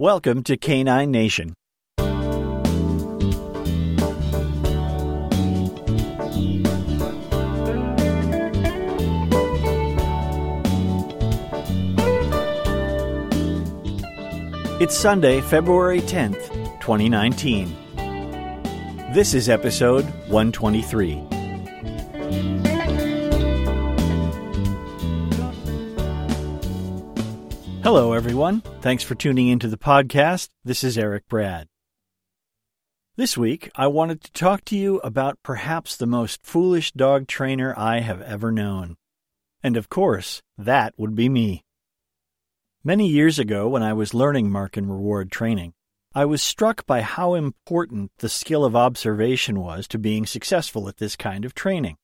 Welcome to Canine Nation. It's Sunday, February 10th, 2019. This is episode 123. Hello, everyone. Thanks for tuning into the podcast. This is Eric Brad. This week, I wanted to talk to you about perhaps the most foolish dog trainer I have ever known. And of course, that would be me. Many years ago, when I was learning mark and reward training, I was struck by how important the skill of observation was to being successful at this kind of training.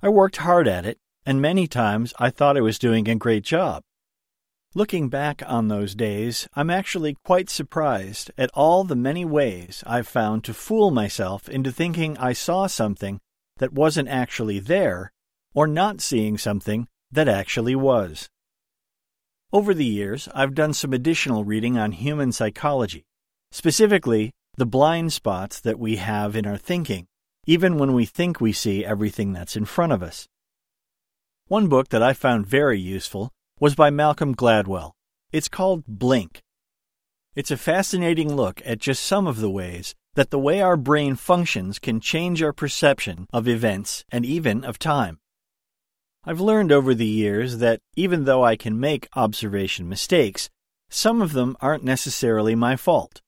I worked hard at it, and many times I thought I was doing a great job. Looking back on those days, I'm actually quite surprised at all the many ways I've found to fool myself into thinking I saw something that wasn't actually there, or not seeing something that actually was. Over the years, I've done some additional reading on human psychology, specifically the blind spots that we have in our thinking, even when we think we see everything that's in front of us. One book that I found very useful was by Malcolm Gladwell. It's called Blink. It's a fascinating look at just some of the ways that the way our brain functions can change our perception of events and even of time. I've learned over the years that even though I can make observation mistakes, some of them aren't necessarily my fault.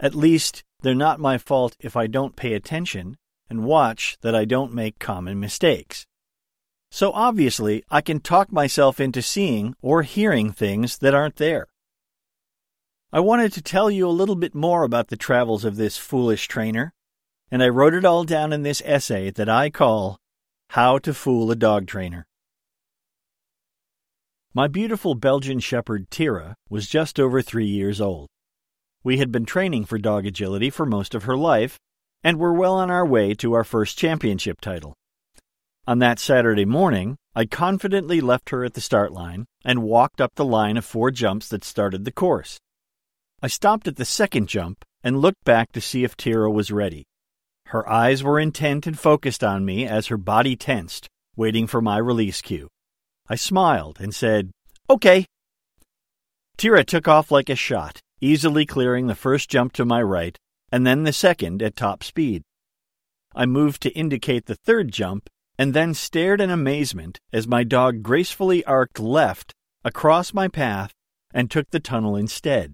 At least, they're not my fault if I don't pay attention and watch that I don't make common mistakes. So obviously, I can talk myself into seeing or hearing things that aren't there. I wanted to tell you a little bit more about the travels of this foolish trainer, and I wrote it all down in this essay that I call How to Fool a Dog Trainer. My beautiful Belgian Shepherd Tira was just over three years old. We had been training for dog agility for most of her life and were well on our way to our first championship title. On that Saturday morning, I confidently left her at the start line and walked up the line of four jumps that started the course. I stopped at the second jump and looked back to see if Tira was ready. Her eyes were intent and focused on me as her body tensed, waiting for my release cue. I smiled and said, Okay. Tira took off like a shot, easily clearing the first jump to my right and then the second at top speed. I moved to indicate the third jump and then stared in amazement as my dog gracefully arced left across my path and took the tunnel instead.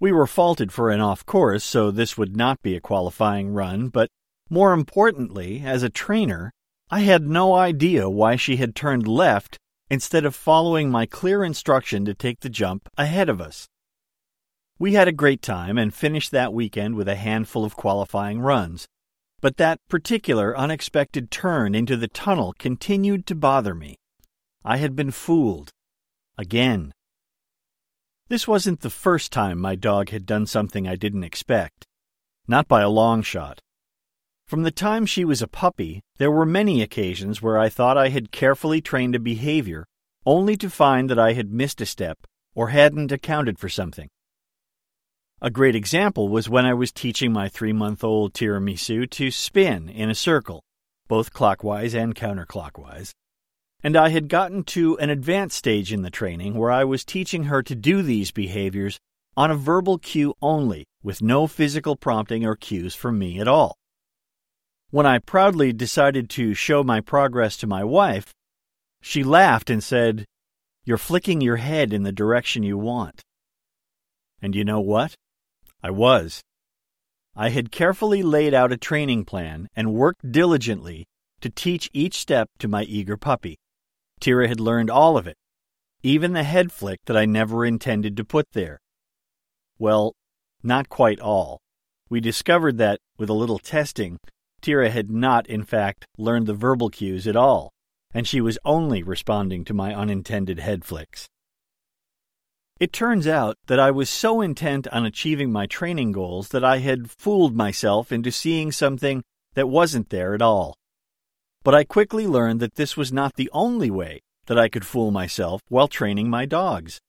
We were faulted for an off course, so this would not be a qualifying run, but more importantly, as a trainer, I had no idea why she had turned left instead of following my clear instruction to take the jump ahead of us. We had a great time and finished that weekend with a handful of qualifying runs, but that particular unexpected turn into the tunnel continued to bother me. I had been fooled. Again. This wasn't the first time my dog had done something I didn't expect. Not by a long shot. From the time she was a puppy, there were many occasions where I thought I had carefully trained a behavior, only to find that I had missed a step or hadn't accounted for something. A great example was when I was teaching my three month old tiramisu to spin in a circle, both clockwise and counterclockwise. And I had gotten to an advanced stage in the training where I was teaching her to do these behaviors on a verbal cue only, with no physical prompting or cues from me at all. When I proudly decided to show my progress to my wife, she laughed and said, You're flicking your head in the direction you want. And you know what? I was. I had carefully laid out a training plan and worked diligently to teach each step to my eager puppy. Tira had learned all of it, even the head flick that I never intended to put there. Well, not quite all. We discovered that, with a little testing, Tira had not, in fact, learned the verbal cues at all, and she was only responding to my unintended head flicks. It turns out that I was so intent on achieving my training goals that I had fooled myself into seeing something that wasn't there at all. But I quickly learned that this was not the only way that I could fool myself while training my dogs.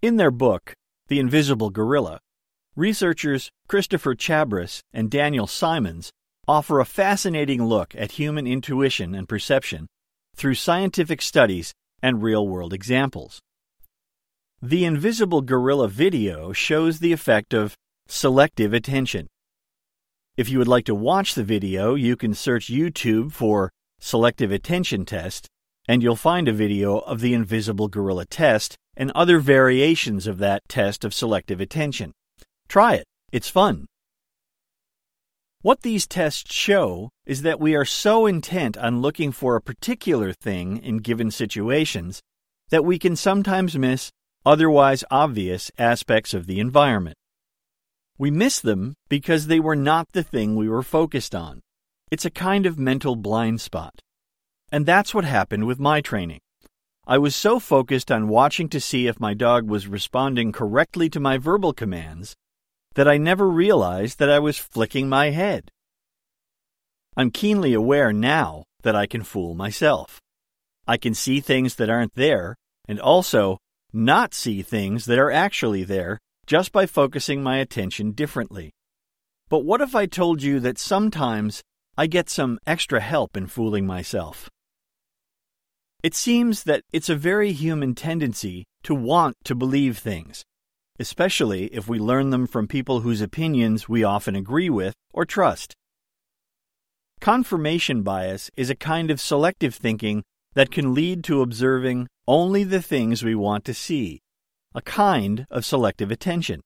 In their book, The Invisible Gorilla, researchers Christopher Chabris and Daniel Simons offer a fascinating look at human intuition and perception through scientific studies and real world examples. The Invisible Gorilla video shows the effect of selective attention. If you would like to watch the video, you can search YouTube for Selective Attention Test, and you'll find a video of the Invisible Gorilla test and other variations of that test of selective attention. Try it, it's fun. What these tests show is that we are so intent on looking for a particular thing in given situations that we can sometimes miss otherwise obvious aspects of the environment. We miss them because they were not the thing we were focused on. It's a kind of mental blind spot. And that's what happened with my training. I was so focused on watching to see if my dog was responding correctly to my verbal commands that I never realized that I was flicking my head. I'm keenly aware now that I can fool myself. I can see things that aren't there and also not see things that are actually there just by focusing my attention differently. But what if I told you that sometimes I get some extra help in fooling myself? It seems that it's a very human tendency to want to believe things, especially if we learn them from people whose opinions we often agree with or trust. Confirmation bias is a kind of selective thinking that can lead to observing only the things we want to see, a kind of selective attention.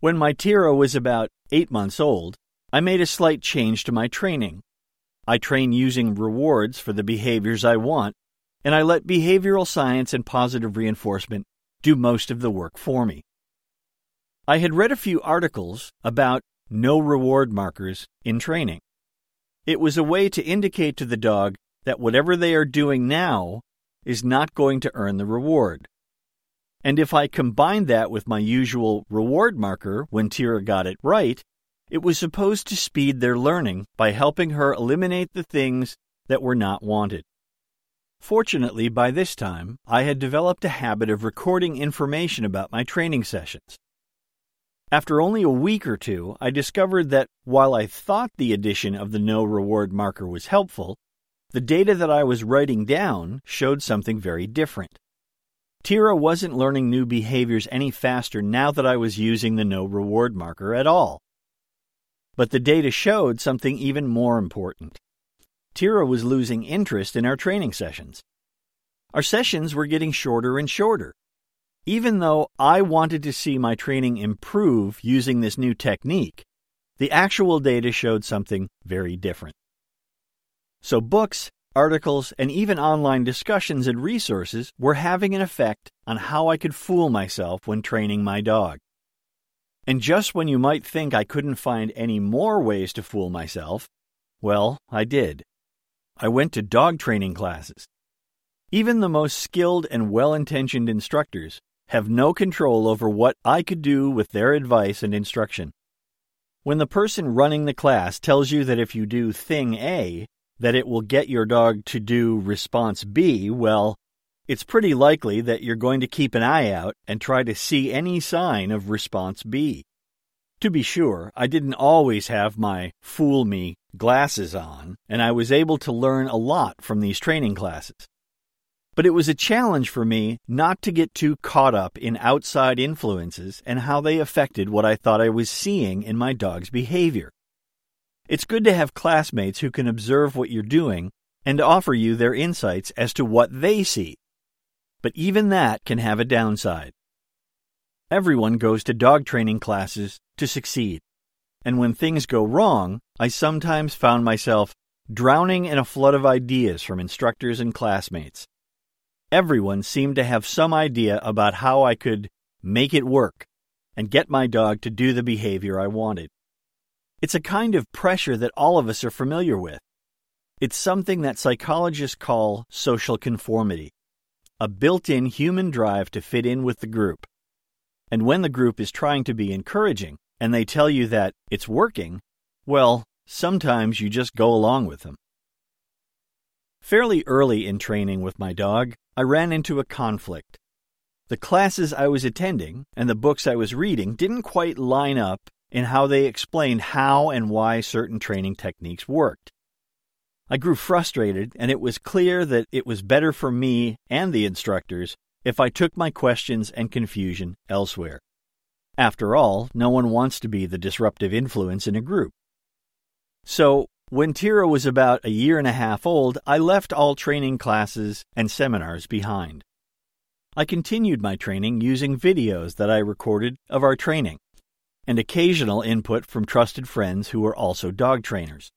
When my Tira was about eight months old, I made a slight change to my training. I train using rewards for the behaviors I want, and I let behavioral science and positive reinforcement do most of the work for me. I had read a few articles about no reward markers in training. It was a way to indicate to the dog that whatever they are doing now is not going to earn the reward. And if I combined that with my usual reward marker when Tira got it right, it was supposed to speed their learning by helping her eliminate the things that were not wanted. Fortunately, by this time, I had developed a habit of recording information about my training sessions. After only a week or two, I discovered that while I thought the addition of the no reward marker was helpful, the data that I was writing down showed something very different. Tira wasn't learning new behaviors any faster now that I was using the no reward marker at all. But the data showed something even more important. Tira was losing interest in our training sessions. Our sessions were getting shorter and shorter. Even though I wanted to see my training improve using this new technique, the actual data showed something very different. So, books, articles, and even online discussions and resources were having an effect on how I could fool myself when training my dog. And just when you might think I couldn't find any more ways to fool myself, well, I did. I went to dog training classes. Even the most skilled and well intentioned instructors have no control over what I could do with their advice and instruction. When the person running the class tells you that if you do thing A, that it will get your dog to do response B, well, it's pretty likely that you're going to keep an eye out and try to see any sign of response B. To be sure, I didn't always have my fool me glasses on, and I was able to learn a lot from these training classes. But it was a challenge for me not to get too caught up in outside influences and how they affected what I thought I was seeing in my dog's behavior. It's good to have classmates who can observe what you're doing and offer you their insights as to what they see. But even that can have a downside. Everyone goes to dog training classes to succeed. And when things go wrong, I sometimes found myself drowning in a flood of ideas from instructors and classmates. Everyone seemed to have some idea about how I could make it work and get my dog to do the behavior I wanted. It's a kind of pressure that all of us are familiar with. It's something that psychologists call social conformity, a built in human drive to fit in with the group. And when the group is trying to be encouraging and they tell you that it's working, well, sometimes you just go along with them. Fairly early in training with my dog, I ran into a conflict. The classes I was attending and the books I was reading didn't quite line up in how they explained how and why certain training techniques worked. I grew frustrated, and it was clear that it was better for me and the instructors if I took my questions and confusion elsewhere. After all, no one wants to be the disruptive influence in a group. So, when Tira was about a year and a half old, I left all training classes and seminars behind. I continued my training using videos that I recorded of our training and occasional input from trusted friends who were also dog trainers.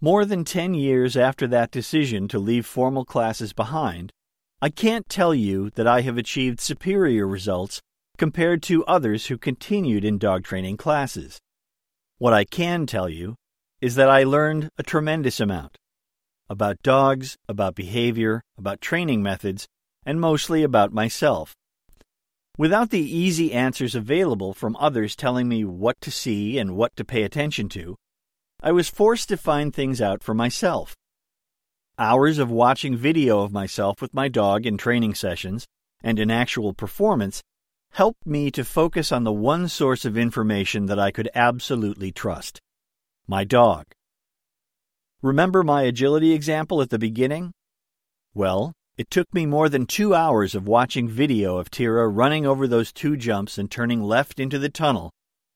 More than 10 years after that decision to leave formal classes behind, I can't tell you that I have achieved superior results compared to others who continued in dog training classes. What I can tell you is that I learned a tremendous amount about dogs, about behavior, about training methods, and mostly about myself. Without the easy answers available from others telling me what to see and what to pay attention to, I was forced to find things out for myself. Hours of watching video of myself with my dog in training sessions and in actual performance helped me to focus on the one source of information that I could absolutely trust my dog. Remember my agility example at the beginning? Well, it took me more than two hours of watching video of Tira running over those two jumps and turning left into the tunnel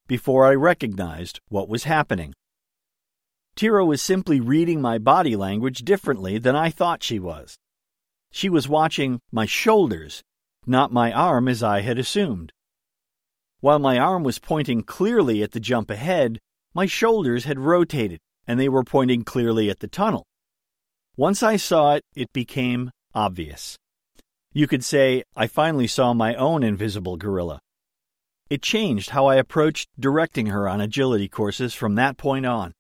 before I recognized what was happening. Tira was simply reading my body language differently than I thought she was. She was watching my shoulders, not my arm as I had assumed. While my arm was pointing clearly at the jump ahead, my shoulders had rotated and they were pointing clearly at the tunnel. Once I saw it, it became obvious. You could say, I finally saw my own invisible gorilla. It changed how I approached directing her on agility courses from that point on,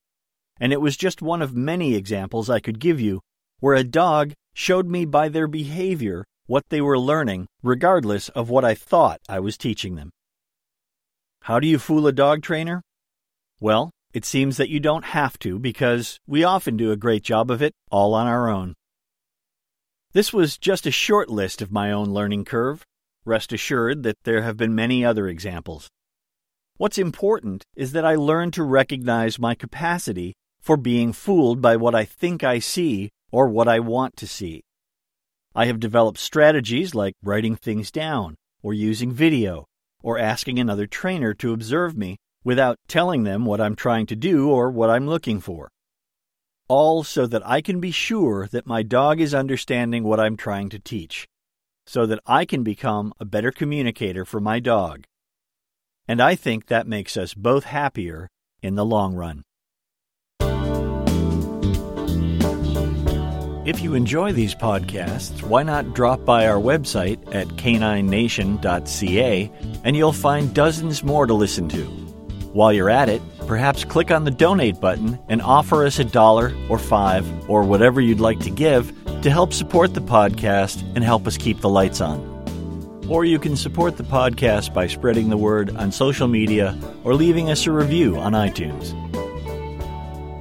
and it was just one of many examples I could give you where a dog showed me by their behavior what they were learning, regardless of what I thought I was teaching them. How do you fool a dog trainer? Well, it seems that you don't have to because we often do a great job of it all on our own. This was just a short list of my own learning curve. Rest assured that there have been many other examples. What's important is that I learn to recognize my capacity for being fooled by what I think I see or what I want to see. I have developed strategies like writing things down, or using video, or asking another trainer to observe me without telling them what I'm trying to do or what I'm looking for all so that I can be sure that my dog is understanding what I'm trying to teach, so that I can become a better communicator for my dog. And I think that makes us both happier in the long run. If you enjoy these podcasts, why not drop by our website at caninenation.ca and you'll find dozens more to listen to. While you're at it, perhaps click on the donate button and offer us a dollar or five or whatever you'd like to give to help support the podcast and help us keep the lights on. Or you can support the podcast by spreading the word on social media or leaving us a review on iTunes.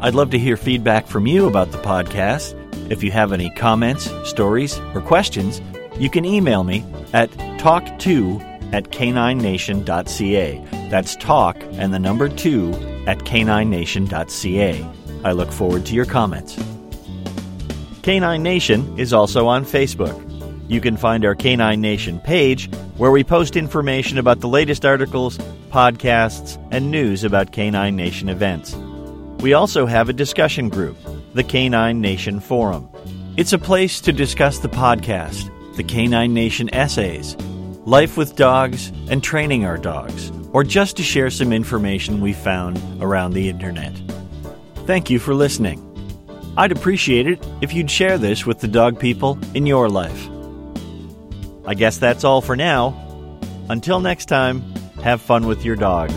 I'd love to hear feedback from you about the podcast. If you have any comments, stories, or questions, you can email me at talk2 at caninenation.ca. That's talk and the number two at caninenation.ca. I look forward to your comments. Canine Nation is also on Facebook. You can find our Canine Nation page where we post information about the latest articles, podcasts, and news about Canine Nation events. We also have a discussion group, the Canine Nation Forum. It's a place to discuss the podcast, the Canine Nation essays, life with dogs, and training our dogs or just to share some information we found around the internet. Thank you for listening. I'd appreciate it if you'd share this with the dog people in your life. I guess that's all for now. Until next time, have fun with your dogs.